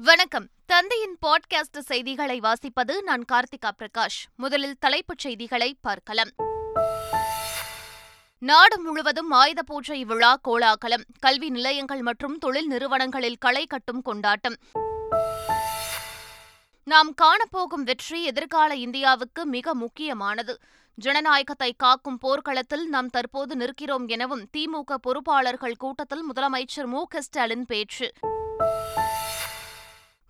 வணக்கம். தந்தையின் பாட்காஸ்ட் செய்திகளை வாசிப்பது நான் கார்த்திகா பிரகாஷ். முதலில் தலைப்புச் செய்திகளை பார்க்கலாம். நாடு முழுவதும் ஆயுத பூஜை விழா கோலாகலம். கல்வி நிலையங்கள் மற்றும் தொழில் நிறுவனங்களில் களை கட்டும் கொண்டாட்டம். நாம் காணப்போகும் வெற்றி எதிர்கால இந்தியாவுக்கு மிக முக்கியமானது. ஜனநாயகத்தை காக்கும் போர்க்களத்தில் நாம் தற்போது நிற்கிறோம் எனவும் திமுக பொறுப்பாளர்கள் கூட்டத்தில் முதலமைச்சர் மு க ஸ்டாலின் பேச்சு.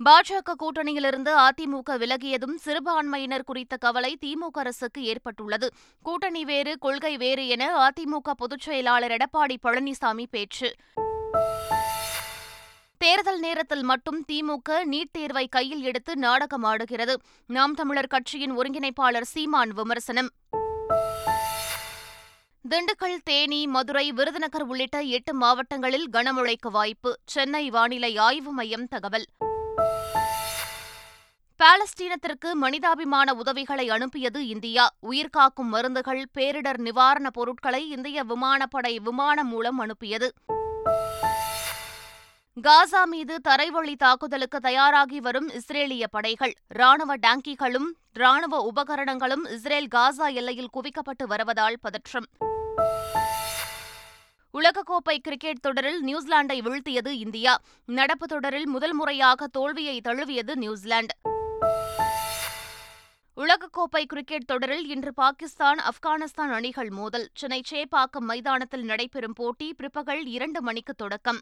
பாஜக கூட்டணியிலிருந்து அதிமுக விலகியதும் சிறுபான்மையினர் குறித்த கவலை திமுக அரசுக்கு ஏற்பட்டுள்ளது. கூட்டணி வேறு கொள்கை வேறு என அதிமுக பொதுச் செயலாளர் எடப்பாடி பழனிசாமி பேச்சு. தேர்தல் நேரத்தில் மட்டும் திமுக நீட் தேர்வை கையில் எடுத்து நாடகமாடுகிறது நாம் தமிழர் கட்சியின் ஒருங்கிணைப்பாளர் சீமான் விமர்சனம். திண்டுக்கல் தேனி மதுரை விருதுநகர் உள்ளிட்ட எட்டு மாவட்டங்களில் கனமழைக்கு வாய்ப்பு. சென்னை வானிலை ஆய்வு மையம் தகவல். பாலஸ்தீனத்திற்கு மனிதாபிமான உதவிகளை அனுப்பியது இந்தியா. உயிர்காக்கும் மருந்துகள் பேரிடர் நிவாரணப் பொருட்களை இந்திய விமானப்படை விமானம் மூலம் அனுப்பியது. காசா மீது தரைவழி தாக்குதலுக்கு தயாராகி வரும் இஸ்ரேலிய படைகள். ராணுவ டாங்கிகளும் ராணுவ உபகரணங்களும் இஸ்ரேல் காசா எல்லையில் குவிக்கப்பட்டு வருவதால் பதற்றம். உலகக்கோப்பை கிரிக்கெட் தொடரில் நியூசிலாந்தை வீழ்த்தியது இந்தியா. நடப்பு தொடரில் முதல் முறையாக தோல்வியை தழுவியது நியூசிலாந்து. உலகக்கோப்பை கிரிக்கெட் தொடரில் இன்று பாகிஸ்தான் ஆப்கானிஸ்தான் அணிகள் மோதல். சென்னை சேப்பாக்கம் மைதானத்தில் நடைபெறும் போட்டி பிற்பகல் இரண்டு மணிக்கு தொடக்கம்.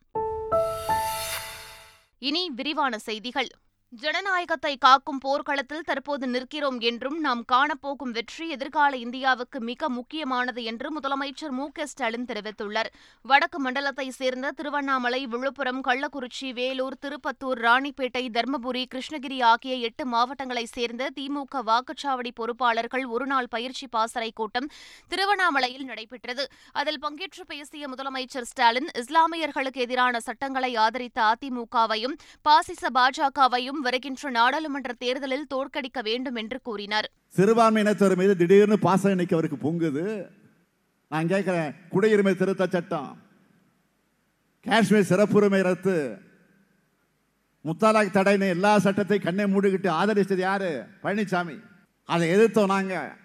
இனி விரிவான செய்திகள். ஜனநாயகத்தை காக்கும் போர்க்களத்தில் தற்போது நிற்கிறோம் என்றும் நாம் காணப்போகும் வெற்றி எதிர்கால இந்தியாவுக்கு மிக முக்கியமானது என்று முதலமைச்சர் மு க ஸ்டாலின் தெரிவித்துள்ளார். வடக்கு மண்டலத்தை சேர்ந்த திருவண்ணாமலை விழுப்புரம் கள்ளக்குறிச்சி வேலூர் திருப்பத்தூர் ராணிப்பேட்டை தர்மபுரி கிருஷ்ணகிரி ஆகிய எட்டு மாவட்டங்களைச் சேர்ந்த திமுக வாக்குச்சாவடி பொறுப்பாளர்கள் ஒருநாள் பயிற்சி பாசறை கூட்டம் திருவண்ணாமலையில் நடைபெற்றது. அதில் பங்கேற்று பேசிய முதலமைச்சர் ஸ்டாலின் இஸ்லாமியர்களுக்கு எதிரான சட்டங்களை ஆதரித்த அதிமுகவையும் பாசிச பாஜகவையும் வருகின்ற நாடாளுமன்ற தேர்தலில் தோற்கடிக்க வேண்டும் என்று கூறினார். சிறுபான்மையினத்தவர் மீது திடீர்னு பாசம் இன்னைக்கு அவருக்கு பொங்குது. நான் கேட்கிறேன் குடியுரிமை திருத்த சட்டம் காஷ்மீர் சிறப்புரிமை ரத்து முத்தாலாக் தடைன்னு எல்லா சட்டத்தையும் கண்ணை மூடிக்கிட்டு ஆதரிச்சது யாரு? பழனிசாமி அதை எதிர்த்தோம் நாங்க.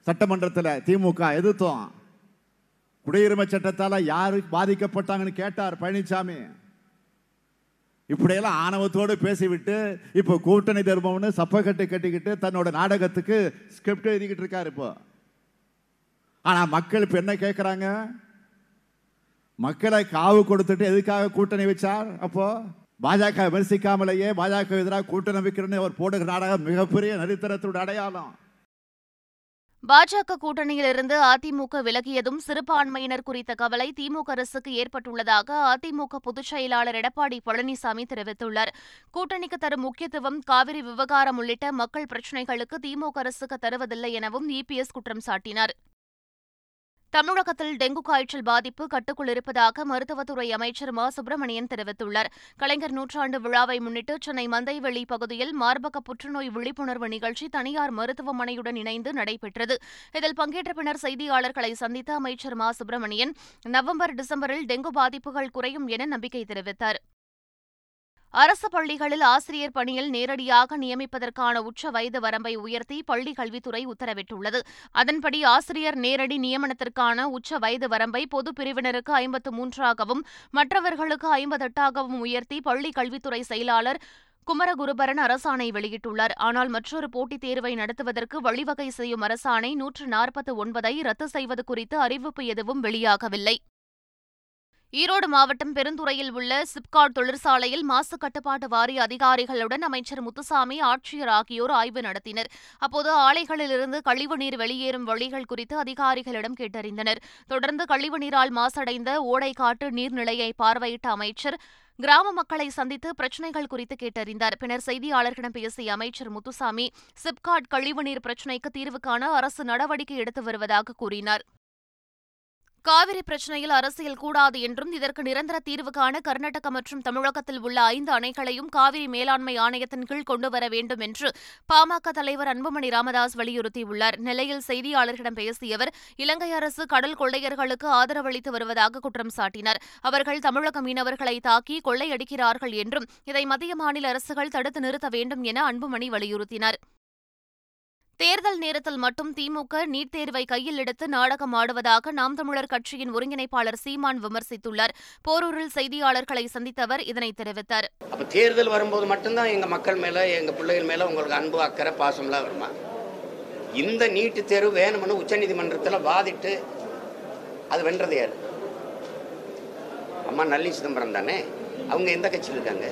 சட்டமன்றத்தில் திமுக எதிர்த்தோம். குடியுரிமை சட்டத்தால் யாரு பாதிக்கப்பட்டாங்கன்னு கேட்டார் பழனிசாமி இப்படியெல்லாம் ஆணவத்தோடு பேசிவிட்டு இப்போ கூட்டணி தர்மம்னு சப்பக்கட்டை கட்டிக்கிட்டு தன்னோட நாடகத்துக்கு ஸ்கிரிப்ட் எழுதிக்கிட்டு இருக்கார் இப்போ. ஆனால் மக்கள் இப்போ என்ன கேட்குறாங்க மக்களை காவு கொடுத்துட்டு எதுக்காக கூட்டணி வச்சார் அப்போ? பாஜக விமர்சிக்காமலேயே பாஜக எதிராக கூட்டணி வைக்கிறேன்னு அவர் போடுகிற நாடகம் மிகப்பெரிய நரித்தரத்தோட அடையாளம். பாஜக கூட்டணியிலிருந்து அதிமுக விலகியதும் சிறுபான்மையினர் குறித்த கவலை திமுக அரசுக்கு ஏற்பட்டுள்ளதாக அதிமுக பொதுச் செயலாளர் எடப்பாடி பழனிசாமி தெரிவித்துள்ளார். கூட்டணிக்கு தரும் முக்கியத்துவம் காவிரி விவகாரம் உள்ளிட்ட மக்கள் பிரச்சினைகளுக்கு திமுக அரசுக்கு தருவதில்லை எனவும் இபிஎஸ் குற்றம் சாட்டினார். தமிழகத்தில் டெங்கு காய்ச்சல் பாதிப்பு கட்டுக்குள் இருப்பதாக மருத்துவத்துறை அமைச்சர் மா. சுப்பிரமணியன் தெரிவித்துள்ளார். கலைஞர் நூற்றாண்டு விழாவை முன்னிட்டு சென்னை மந்தைவெளி பகுதியில் மார்பக புற்றுநோய் விழிப்புணர்வு நிகழ்ச்சி தனியார் மருத்துவமனையுடன் இணைந்து நடைபெற்றது. இதில் பங்கேற்ற பின்னர் செய்தியாளர்களை சந்தித்த அமைச்சர் மா. சுப்பிரமணியன் நவம்பர் டிசம்பரில் டெங்கு பாதிப்புகள் குறையும் என நம்பிக்கை தெரிவித்தார். அரசு பள்ளிகளில் ஆசிரியர் பணியில் நேரடியாக நியமிப்பதற்கான உச்ச வயது வரம்பை உயர்த்தி பள்ளிக் கல்வித்துறை உத்தரவிட்டுள்ளது. அதன்படி ஆசிரியர் நேரடி நியமனத்திற்கான உச்ச வயது வரம்பை பொது பிரிவினருக்கு ஐம்பத்து மூன்றாகவும் மற்றவர்களுக்கு ஐம்பத்தெட்டாகவும் உயர்த்தி பள்ளிக் கல்வித்துறை செயலாளர் குமரகுருபரன் அரசாணை வெளியிட்டுள்ளார். ஆனால் மற்றொரு போட்டித் தேர்வை நடத்துவதற்கு வழிவகை செய்யும் அரசாணை நூற்று நாற்பத்து ஒன்பதை ரத்து செய்வது குறித்து அறிவிப்பு எதுவும் வெளியாகவில்லை. ஈரோடு மாவட்டம் பெருந்துறையில் உள்ள சிப்காட் தொழிற்சாலையில் மாசு கட்டுப்பாட்டு வாரிய அதிகாரிகளுடன் அமைச்சர் முத்துசாமி ஆட்சியர் ஆகியோர் ஆய்வு நடத்தினர். அப்போது ஆலைகளிலிருந்து கழிவுநீர் வெளியேறும் வழிகள் குறித்து அதிகாரிகளிடம் கேட்டறிந்தனர். தொடர்ந்து கழிவுநீரால் மாசடைந்த ஓடைக்காட்டு நீர்நிலையை பார்வையிட்ட அமைச்சர் கிராம மக்களை சந்தித்து பிரச்சினைகள் குறித்து கேட்டறிந்தார். பின்னர் செய்தியாளர்களிடம் பேசிய அமைச்சர் முத்துசாமி சிப்காட் கழிவுநீர் பிரச்சினைக்கு தீர்வு காண அரசு நடவடிக்கை எடுத்து வருவதாக கூறினார். காவிரி பிரச்சினையில் அரசியல் கூடாது என்றும் இதற்கு நிரந்தர தீர்வு காண கர்நாடக மற்றும் தமிழகத்தில் உள்ள ஐந்து அணைகளையும் காவிரி மேலாண்மை ஆணையத்தின் கீழ் கொண்டுவர வேண்டும் என்று பாமக தலைவர் அன்புமணி ராமதாஸ் வலியுறுத்தியுள்ளார். நெல்லையில் செய்தியாளர்களிடம் பேசிய அவர் இலங்கை அரசு கடல் கொள்ளையர்களுக்கு ஆதரவளித்து வருவதாக குற்றம் சாட்டினார். அவர்கள் தமிழக மீனவர்களை தாக்கி கொள்ளையடிக்கிறார்கள் என்றும் இதை மத்திய மாநில அரசுகள் தடுத்து நிறுத்த வேண்டும் என அன்புமணி வலியுறுத்தினார். தேர்தல் நேரத்தில் மட்டும் திமுக நீட் தேர்வை கையில் எடுத்து நாடகம் ஆடுவதாக நாம் தமிழர் கட்சியின் ஒருங்கிணைப்பாளர் சீமான் விமர்சித்துள்ளார். போரூரில் செய்தியாளர்களை சந்தித்தவர் இதனை தெரிவித்தார். அப்ப தேர்தல் வரும்போது மட்டும்தான் எங்க மக்கள் மேல எங்க பிள்ளைகள் மேல உங்களுக்கு அன்பு அக்கறை பாசம்லாம் வருமா? இந்த நீட்டு தேர்வு வேணும்னு உச்சநீதிமன்றத்தில் வாதிட்டு அது வென்றது யாரு? அம்மா நல்லி சிதம்பரம் தானே? அவங்க எந்த கட்சியில் இருக்காங்க?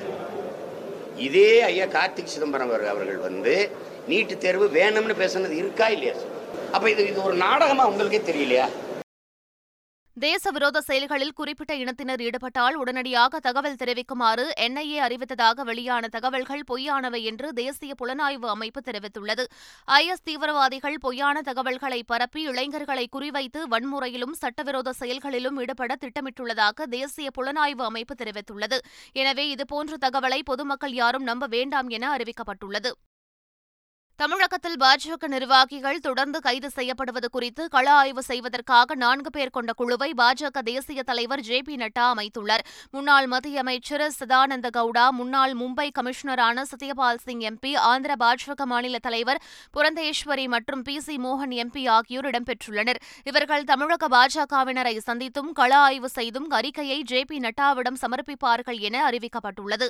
இதே ஐயா கார்த்திக் சிதம்பரம் அவர்கள் வந்து நீட்டு தேர்வு வேணும்னு பேசுனது இருக்கா இல்லையா அப்ப இது இது ஒரு நாடகமா உங்களுக்கே தெரியலையா? தேச விரோத செயல்களில் குறிப்பிட்ட இனத்தினர் ஈடுபட்டால் உடனடியாக தகவல் தெரிவிக்குமாறு என்ஐஏ அறிவித்ததாக வெளியான தகவல்கள் பொய்யானவை என்று தேசிய புலனாய்வு அமைப்பு தெரிவித்துள்ளது. ஐஎஸ் தீவிரவாதிகள் பொய்யான தகவல்களை பரப்பி இளைஞர்களை குறிவைத்து வன்முறையிலும் சட்டவிரோத செயல்களிலும் ஈடுபட திட்டமிட்டுள்ளதாக தேசிய புலனாய்வு அமைப்பு தெரிவித்துள்ளது. எனவே இதுபோன்ற தகவலை பொதுமக்கள் யாரும் நம்ப வேண்டாம் என அறிவிக்கப்பட்டுள்ளது. தமிழகத்தில் பாஜக நிர்வாகிகள் தொடர்ந்து கைது செய்யப்படுவது குறித்து கள ஆய்வு செய்வதற்காக நான்கு பேர் கொண்ட குழுவை பாஜக தேசிய தலைவர் ஜே பி நட்டா அமைத்துள்ளார். முன்னாள் மத்திய அமைச்சர் சதானந்த கவுடா முன்னாள் மும்பை கமிஷனரான சத்யபால் சிங் எம்பி ஆந்திர பாஜக மாநில தலைவர் புரந்தேஸ்வரி மற்றும் பி சி மோகன் எம்பி ஆகியோர் இடம்பெற்றுள்ளனர். இவர்கள் தமிழக பாஜகவினரை சந்தித்தும் கள ஆய்வு செய்தும் அறிக்கையை ஜே பி நட்டாவிடம் சமர்ப்பிப்பார்கள் என அறிவிக்கப்பட்டுள்ளது.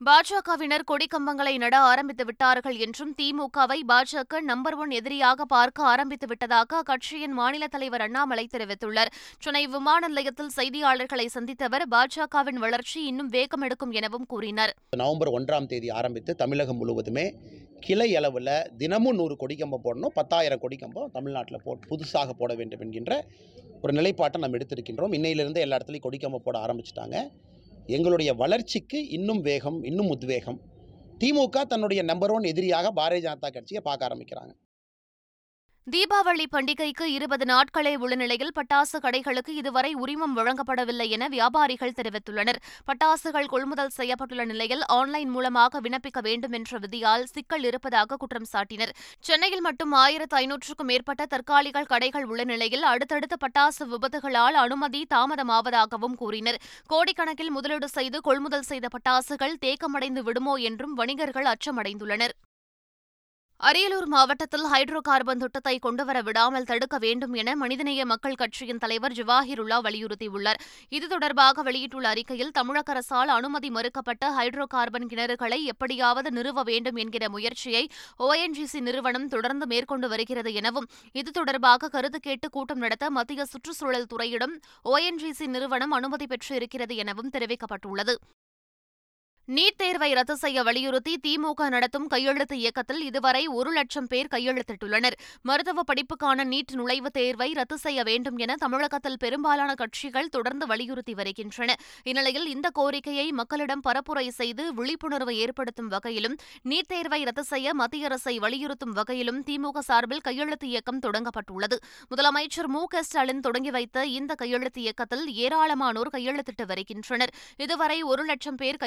பாஜகவினர் கொடிக்கம்பங்களை நட ஆரம்பித்து விட்டார்கள் என்றும் திமுகவை பாஜக நம்பர் ஒன் எதிரியாக பார்க்க ஆரம்பித்து விட்டதாக அக்கட்சியின் மாநில தலைவர் அண்ணாமலை தெரிவித்துள்ளார். சென்னை விமான நிலையத்தில் செய்தியாளர்களை சந்தித்தவர் பாஜகவின் வளர்ச்சி இன்னும் வேகம் எடுக்கும் எனவும் கூறினார். நவம்பர் ஒன்றாம் தேதி ஆரம்பித்து தமிழகம் முழுவதுமே கிளை அளவில் தினமும் நூறு கொடிக்கம்பம் போடணும் பத்தாயிரம் கொடிக்கம்பம் தமிழ்நாட்டில் போ புதுசாக போட வேண்டும் என்கின்ற ஒரு நிலைப்பாட்டை நம்ம எடுத்திருக்கின்றோம். இன்னையிலிருந்து எல்லா இடத்துலையும் கொடிக்கம்பம் போட ஆரம்பிச்சிட்டாங்க. எங்களுடைய வளர்ச்சிக்கு இன்னும் வேகம் இன்னும் உத்வேகம். திமுக தன்னுடைய நம்பர் ஒன் எதிரியாக பாரதிய ஜனதா கட்சியை பார்க்க ஆரம்பிக்கிறாங்க. தீபாவளி பண்டிகைக்கு இருபது நாட்களே உள்ள நிலையில் பட்டாசு கடைகளுக்கு இதுவரை உரிமம் வழங்கப்படவில்லை என வியாபாரிகள் தெரிவித்துள்ளனர். பட்டாசுகள் கொள்முதல் செய்யப்பட்டுள்ள நிலையில் ஆன்லைன் மூலமாக விண்ணப்பிக்க வேண்டும் என்ற விதியால் சிக்கல் இருப்பதாக குற்றம் சாட்டினர். சென்னையில் மட்டும் ஆயிரத்து ஐநூற்றுக்கும் மேற்பட்ட தற்காலிக கடைகள் உள்ள நிலையில் அடுத்தடுத்த பட்டாசு விபத்துகளால் அனுமதி தாமதமாவதாகவும் கூறினர். கோடிக்கணக்கில் முதலீடு செய்து கொள்முதல் செய்த பட்டாசுகள் தேக்கமடைந்து விடுமோ என்றும் வணிகர்கள் அச்சமடைந்துள்ளனர். அரியலூர் மாவட்டத்தில் ஹைட்ரோ கார்பன் திட்டத்தை கொண்டுவர விடாமல் தடுக்க வேண்டும் என மனிதநேய மக்கள் கட்சியின் தலைவர் ஜவாஹிருல்லா வலியுறுத்தியுள்ளார். இது தொடர்பாக வெளியிட்டுள்ள அறிக்கையில் தமிழக அரசால் அனுமதி மறுக்கப்பட்ட ஹைட்ரோ கார்பன் கிணறுகளை எப்படியாவது நிறுவ வேண்டும் என்கிற முயற்சியை ஓஎன்ஜிசி நிறுவனம் தொடர்ந்து மேற்கொண்டு வருகிறது எனவும் இது தொடர்பாக கருத்து கேட்டு கூட்டம் நடத்த மத்திய சுற்றுச்சூழல் துறையிடம் ஓஎன்ஜிசி நிறுவனம் அனுமதி பெற்று இருக்கிறது எனவும் தெரிவிக்கப்பட்டுள்ளது. நீட் தேர்வை ரத்து செய்ய வலியுறுத்தி திமுக நடத்தும் கையெழுத்து இயக்கத்தில் இதுவரை ஒரு லட்சம் பேர் கையெழுத்திட்டுள்ளனர். மருத்துவ படிப்புக்கான நீட் நுழைவுத் தேர்வை ரத்து செய்ய வேண்டும் என தமிழகத்தில் பெரும்பாலான கட்சிகள் தொடர்ந்து வலியுறுத்தி வருகின்றன. இந்நிலையில் இந்த கோரிக்கையை மக்களிடம் பரப்புரை செய்து விழிப்புணர்வு ஏற்படுத்தும் வகையிலும் நீட் தேர்வை ரத்து செய்ய மத்திய அரசை வலியுறுத்தும் வகையிலும் திமுக சார்பில் கையெழுத்து இயக்கம் தொடங்கப்பட்டுள்ளது. முதலமைச்சர் மு க ஸ்டாலின் தொடங்கி வைத்த இந்த கையெழுத்து இயக்கத்தில் ஏராளமானோர் கையெழுத்திட்டு வருகின்றனர். இதுவரை ஒரு லட்சம் பேர்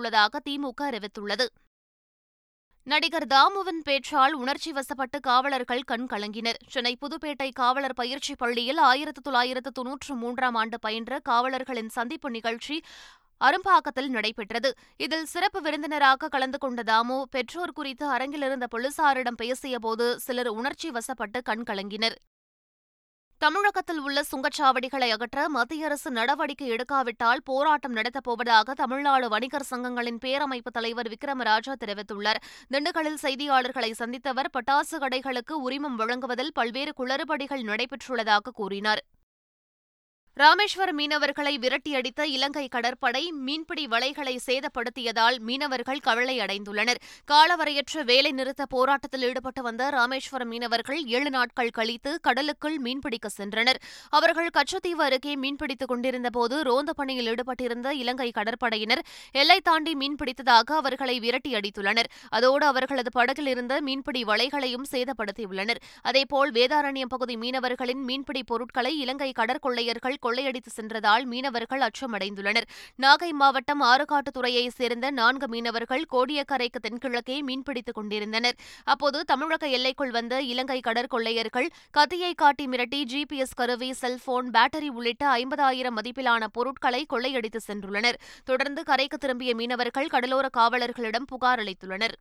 கையெழுத்திட்டுள்ளதாக திமுக அறிவித்துள்ளது. நடிகர் தாமுவின் பேச்சால் உணர்ச்சி வசப்பட்டு காவலர்கள் கண் கலங்கினர். சென்னை புதுப்பேட்டை காவலர் பயிற்சி பள்ளியில் ஆயிரத்து தொள்ளாயிரத்து தொன்னூற்று மூன்றாம் ஆண்டு பயின்ற காவலர்களின் சந்திப்பு நிகழ்ச்சி அரும்பாக்கத்தில் நடைபெற்றது. இதில் சிறப்பு விருந்தினராக கலந்து கொண்ட தாமு பெற்றோர் குறித்து அரங்கிலிருந்த போலீசாரிடம் பேசியபோது சிலர் உணர்ச்சி வசப்பட்டு கண் கலங்கினர். தமிழகத்தில் உள்ள சுங்கச்சாவடிகளை அகற்ற மத்திய அரசு நடவடிக்கை எடுக்காவிட்டால் போராட்டம் நடத்தப் போவதாக தமிழ்நாடு வணிகர் சங்கங்களின் பேரமைப்பு தலைவர் விக்ரமராஜா தெரிவித்துள்ளார். திண்டுக்கல்லில் செய்தியாளர்களை சந்தித்தவர் பட்டாசு கடைகளுக்கு உரிமம் வழங்குவதில் பல்வேறு குளறுபடிகள் நடைபெற்றுள்ளதாக கூறினார். ராமேஸ்வர மீனவர்களை விரட்டியடித்த இலங்கை கடற்படை மீன்பிடி வலைகளை சேதப்படுத்தியதால் மீனவர்கள் கவலை அடைந்துள்ளனர் காலவரையற்ற வேலை நிறுத்த போராட்டத்தில் ஈடுபட்டு வந்த ராமேஸ்வர மீனவர்கள் ஏழு நாட்கள் கழித்து கடலுக்குள் மீன்பிடிக்க சென்றனர். அவர்கள் கச்சத்தீவு அருகே மீன்பிடித்துக் கொண்டிருந்தபோது ரோந்து பணியில் ஈடுபட்டிருந்த இலங்கை கடற்படையினர் எல்லை தாண்டி மீன்பிடித்ததாக அவர்களை விரட்டியடித்துள்ளனர். அதோடு அவர்களது படகில் இருந்த மீன்பிடி வலைகளையும் சேதப்படுத்தியுள்ளனர். அதேபோல் வேதாரண்யம் பகுதி மீனவர்களின் மீன்பிடி பொருட்களை இலங்கை கடற்கொள்ளையர்கள் கொள்ளையடித்து சென்றதால் மீனவர்கள் அச்சமடைந்துள்ளனர். நாகை மாவட்டம் ஆறுகாட்டுத்துறையைச் சேர்ந்த நான்கு மீனவர்கள் கோடியக்கரைக்கு தென்கிழக்கே மீன்பிடித்துக் கொண்டிருந்தனர். அப்போது தமிழக எல்லைக்குள் வந்த இலங்கை கடற்கொள்ளையர்கள் கத்தியை காட்டி மிரட்டி ஜிபிஎஸ் கருவி செல்போன் பேட்டரி உள்ளிட்ட ஐம்பதாயிரம் மதிப்பிலான பொருட்களை கொள்ளையடித்து சென்றுள்ளனர். தொடர்ந்து கரைக்கு திரும்பிய மீனவர்கள் கடலோர காவலர்களிடம் புகார் அளித்துள்ளனர்.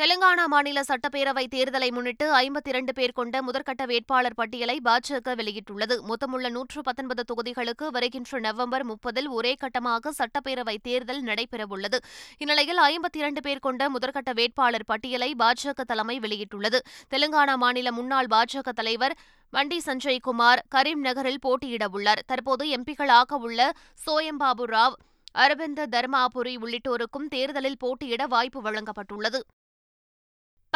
தெலுங்கானா மாநில சட்டப்பேரவை தேர்தலை முன்னிட்டு ஐம்பத்தி இரண்டு பேர் கொண்ட முதற்கட்ட வேட்பாளர் பட்டியலை பாஜக வெளியிட்டுள்ளது. மொத்தமுள்ள நூற்று பத்தொன்பது தொகுதிகளுக்கு வருகின்ற நவம்பர் முப்பதில் ஒரே கட்டமாக சட்டப்பேரவை தேர்தல் நடைபெறவுள்ளது. இந்நிலையில் ஐம்பத்தி இரண்டு பேர் கொண்ட முதற்கட்ட வேட்பாளர் பட்டியலை பாஜக தலைமை வெளியிட்டுள்ளது. தெலுங்கானா மாநில முன்னாள் பாஜக தலைவர் வண்டி சஞ்சய் குமார் கரீம் நகரில் போட்டியிடவுள்ளார் தற்போது எம்பிக்களாக உள்ள சோயம்பாபு ராவ் அரவிந்த் தர்மாபுரி உள்ளிட்டோருக்கும் தேர்தலில் போட்டியிட வாய்ப்பு வழங்கப்பட்டுள்ளது.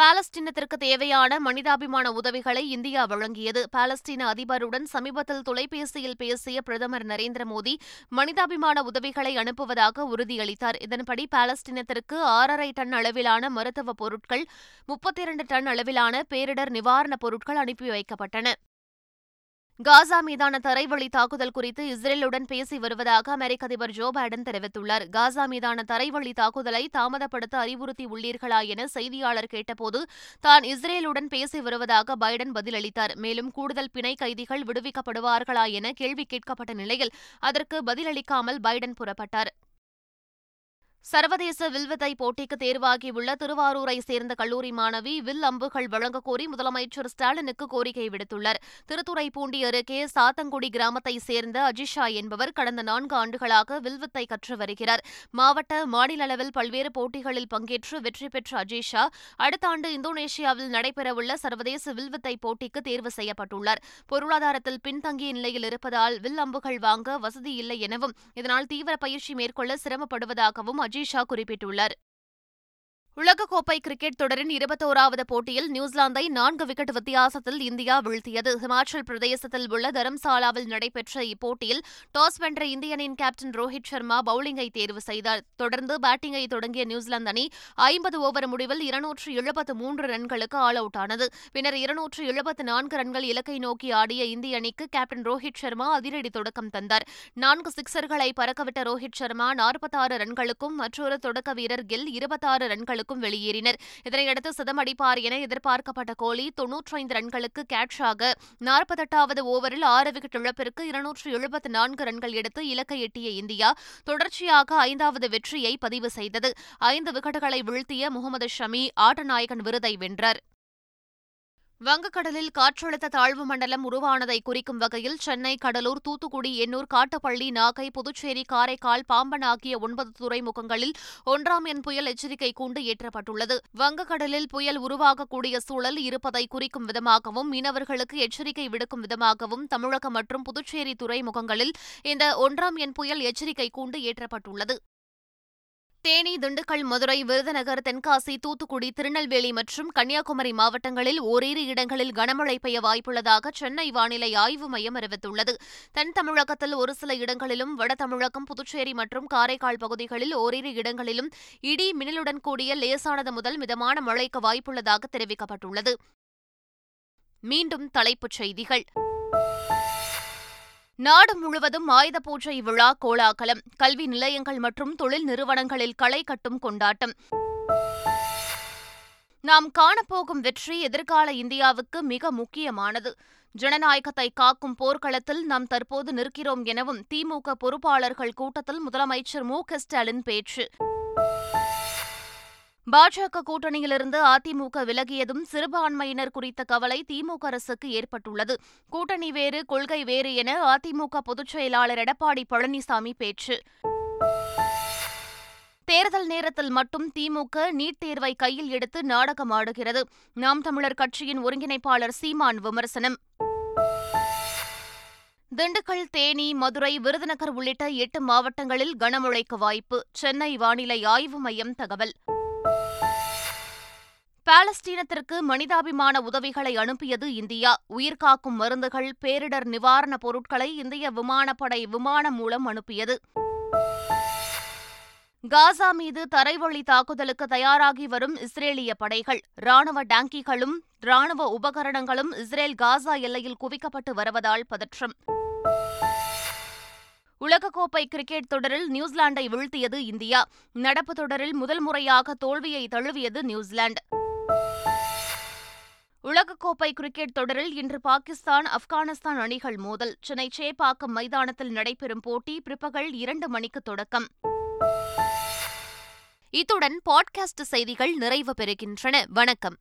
பாலஸ்தீனத்திற்கு தேவையான மனிதாபிமான உதவிகளை இந்தியா வழங்கியது. பாலஸ்தீன அதிபருடன் சமீபத்தில் தொலைபேசியில் பேசிய பிரதமர் நரேந்திர மோடி மனிதாபிமான உதவிகளை அனுப்புவதாக உறுதியளித்தார். இதன்படி பாலஸ்தீனத்திற்கு ஆறரை டன் அளவிலான மருத்துவ பொருட்கள் முப்பத்தி இரண்டு டன் அளவிலான பேரிடர் நிவாரணப் பொருட்கள் அனுப்பி வைக்கப்பட்டன. காசா மீதான தரைவழி தாக்குதல் குறித்து இஸ்ரேலுடன் பேசி வருவதாக அமெரிக்க அதிபர் ஜோ பைடன் தெரிவித்துள்ளார். காசா மீதான தரைவழி தாக்குதலை தாமதப்படுத்த அறிவுறுத்தி உள்ளீர்களா என செய்தியாளர் கேட்டபோது தான் இஸ்ரேலுடன் பேசி வருவதாக பைடன் பதிலளித்தார். மேலும் கூடுதல் பிணை கைதிகள் விடுவிக்கப்படுவார்களா என கேள்வி கேட்கப்பட்ட நிலையில் அதற்கு பதிலளிக்காமல் பைடன் புறப்பட்டார். சர்வதேச வில்வித்தை போட்டிக்கு தேர்வாகியுள்ள திருவாரூரை சேர்ந்த கல்லூரி மாணவி வில் அம்புகள் வழங்கக் கோரி முதலமைச்சர் ஸ்டாலினுக்கு கோரிக்கை விடுத்துள்ளார். திருத்துறைப்பூண்டி அருகே சாத்தங்குடி கிராமத்தைச் சேர்ந்த அஜிஷா என்பவர் கடந்த நான்கு ஆண்டுகளாக வில்வித்தை கற்று வருகிறார். மாவட்ட மாநில அளவில் பல்வேறு போட்டிகளில் பங்கேற்று வெற்றி பெற்ற அஜிஷா அடுத்த ஆண்டு இந்தோனேஷியாவில் நடைபெறவுள்ள சர்வதேச வில்வித்தை போட்டிக்கு தேர்வு செய்யப்பட்டுள்ளார். பொருளாதாரத்தில் பின்தங்கிய நிலையில் இருப்பதால் வில் அம்புகள் வாங்க வசதி இல்லை எனவும் இதனால் தீவிர பயிற்சி மேற்கொள்ள சிரமப்படுவதாகவும் அஜீஷா குறிப்பிட்டுள்ளார். உலகக்கோப்பை கிரிக்கெட் தொடரின் இருபத்தோராவது போட்டியில் நியூசிலாந்தை நான்கு விக்கெட் வித்தியாசத்தில் இந்தியா வீழ்த்தியது. ஹிமாச்சல் பிரதேசத்தில் உள்ள தரம்சாலாவில் நடைபெற்ற இப்போட்டியில் டாஸ் வென்ற இந்திய அணியின் கேப்டன் ரோஹித் சர்மா பவுலிங்கை தேர்வு செய்தார். தொடர்ந்து பேட்டிங்கை தொடங்கிய நியூசிலாந்து அணி ஐம்பது ஓவர் முடிவில் இருநூற்று எழுபத்து மூன்று ரன்களுக்கு ஆல் அவுட் ஆனது. பின்னர் இருநூற்று எழுபத்து நான்கு ரன்கள் இலக்கை நோக்கி ஆடிய இந்திய அணிக்கு கேப்டன் ரோஹித் சர்மா அதிரடி தொடக்கம் தந்தார். நான்கு சிக்சர்களை பறக்கவிட்ட ரோஹித் சர்மா நாற்பத்தாறு ரன்களுக்கும் மற்றொரு தொடக்க வீரர் கில் இருபத்தாறு ரன்களுக்கும் ரன்களுக்கும் வெளியேறினர். இதனையடுத்து சதம் அடிப்பார் என எதிர்பார்க்கப்பட்ட கோலி தொன்னூற்றைந்து ரன்களுக்கு கேட்சாக நாற்பத்தெட்டாவது ஓவரில் ஆறு விக்கெட் இழப்பிற்கு இருநூற்று எழுபத்து நான்கு ரன்கள் எடுத்து இலக்கை எட்டிய இந்தியா தொடர்ச்சியாக ஐந்தாவது வெற்றியை பதிவு செய்தது. ஐந்து விக்கெட்டுகளை வீழ்த்திய முகமது ஷமி ஆட்டநாயகன் விருதை வென்றார். வங்கக்கடலில் காற்றழுத்த தாழ்வு மண்டலம் உருவானதை குறிக்கும் வகையில் சென்னை கடலூர் தூத்துக்குடி எண்ணூர் காட்டுப்பள்ளி நாகை புதுச்சேரி காரைக்கால் பாம்பன் ஆகிய ஒன்பது துறைமுகங்களில் ஒன்றாம் எண் புயல் எச்சரிக்கை கூண்டு ஏற்றப்பட்டுள்ளது. வங்கக்கடலில் புயல் உருவாகக்கூடிய சூழல் இருப்பதை குறிக்கும் விதமாகவும் மீனவர்களுக்கு எச்சரிக்கை விடுக்கும் விதமாகவும் தமிழகம் மற்றும் புதுச்சேரி துறைமுகங்களில் இந்த ஒன்றாம் எண் புயல் எச்சரிக்கை கூண்டு ஏற்றப்பட்டுள்ளது. தேனி திண்டுக்கல் மதுரை விருதுநகர் தென்காசி தூத்துக்குடி திருநெல்வேலி மற்றும் கன்னியாகுமரி மாவட்டங்களில் ஓரிரு இடங்களில் கனமழை பெய்ய வாய்ப்புள்ளதாக சென்னை வானிலை ஆய்வு மையம் அறிவித்துள்ளது. தென் தமிழகத்தில் ஒரு சில இடங்களிலும் வட தமிழகம் புதுச்சேரி மற்றும் காரைக்கால் பகுதிகளில் ஓரிரு இடங்களிலும் இடி மின்னலுடன் கூடிய லேசானது முதல் மிதமான மழைக்கு வாய்ப்புள்ளதாக தெரிவிக்கப்பட்டுள்ளது. மீண்டும் தலைப்புச் செய்திகள். நாடு முழுவதும் ஆயுத பூஜை விழா கோலாகலம் கல்வி நிலையங்கள் மற்றும் தொழில் நிறுவனங்களில் களை கட்டும் கொண்டாட்டம். நாம் காணப்போகும் வெற்றி எதிர்கால இந்தியாவுக்கு மிக முக்கியமானது. ஜனநாயகத்தை காக்கும் போர்க்களத்தில் நாம் தற்போது நிற்கிறோம் எனவும் திமுக பொறுப்பாளர்கள் கூட்டத்தில் முதலமைச்சர் மு க ஸ்டாலின் பேச்சு. பாஜக கூட்டணியிலிருந்து அதிமுக விலகியதும் சிறுபான்மையினர் குறித்த கவலை திமுக அரசுக்கு ஏற்பட்டுள்ளது. கூட்டணி வேறு கொள்கை வேறு என அதிமுக பொதுச் செயலாளர் எடப்பாடி பழனிசாமி பேச்சு. தேர்தல் நேரத்தில் மட்டும் திமுக நீட் தேர்வை கையில் எடுத்து நாடகமாடுகிறது நாம் தமிழர் கட்சியின் ஒருங்கிணைப்பாளர் சீமான் விமர்சனம். திண்டுக்கல் தேனி மதுரை விருதுநகர் உள்ளிட்ட எட்டு மாவட்டங்களில் கனமழைக்கு வாய்ப்பு. சென்னை வானிலை ஆய்வு மையம் தகவல். பாலஸ்தீனத்திற்கு மனிதாபிமான உதவிகளை அனுப்பியது இந்தியா. உயிர்காக்கும் மருந்துகள் பேரிடர் நிவாரணப் பொருட்களை இந்திய விமானப்படை விமானம் மூலம் அனுப்பியது. காசா மீது தரைவழி தாக்குதலுக்கு தயாராகி வரும் இஸ்ரேலிய படைகள். ராணுவ டாங்கிகளும் ராணுவ உபகரணங்களும் இஸ்ரேல் காசா எல்லையில் குவிக்கப்பட்டு வருவதால் பதற்றம். உலகக்கோப்பை கிரிக்கெட் தொடரில் நியூசிலாந்தை வீழ்த்தியது இந்தியா. நடப்பு தொடரில் முதல் முறையாக தோல்வியை தழுவியது நியூசிலாந்து. உலகக்கோப்பை கிரிக்கெட் தொடரில் இன்று பாகிஸ்தான் ஆப்கானிஸ்தான் அணிகள் மோதல். சென்னை சேப்பாக்கம் மைதானத்தில் நடைபெறும் போட்டி பிற்பகல் இரண்டு மணிக்கு தொடக்கம். இத்துடன் பாட்காஸ்ட் செய்திகள் நிறைவு பெறுகின்றன. வணக்கம்.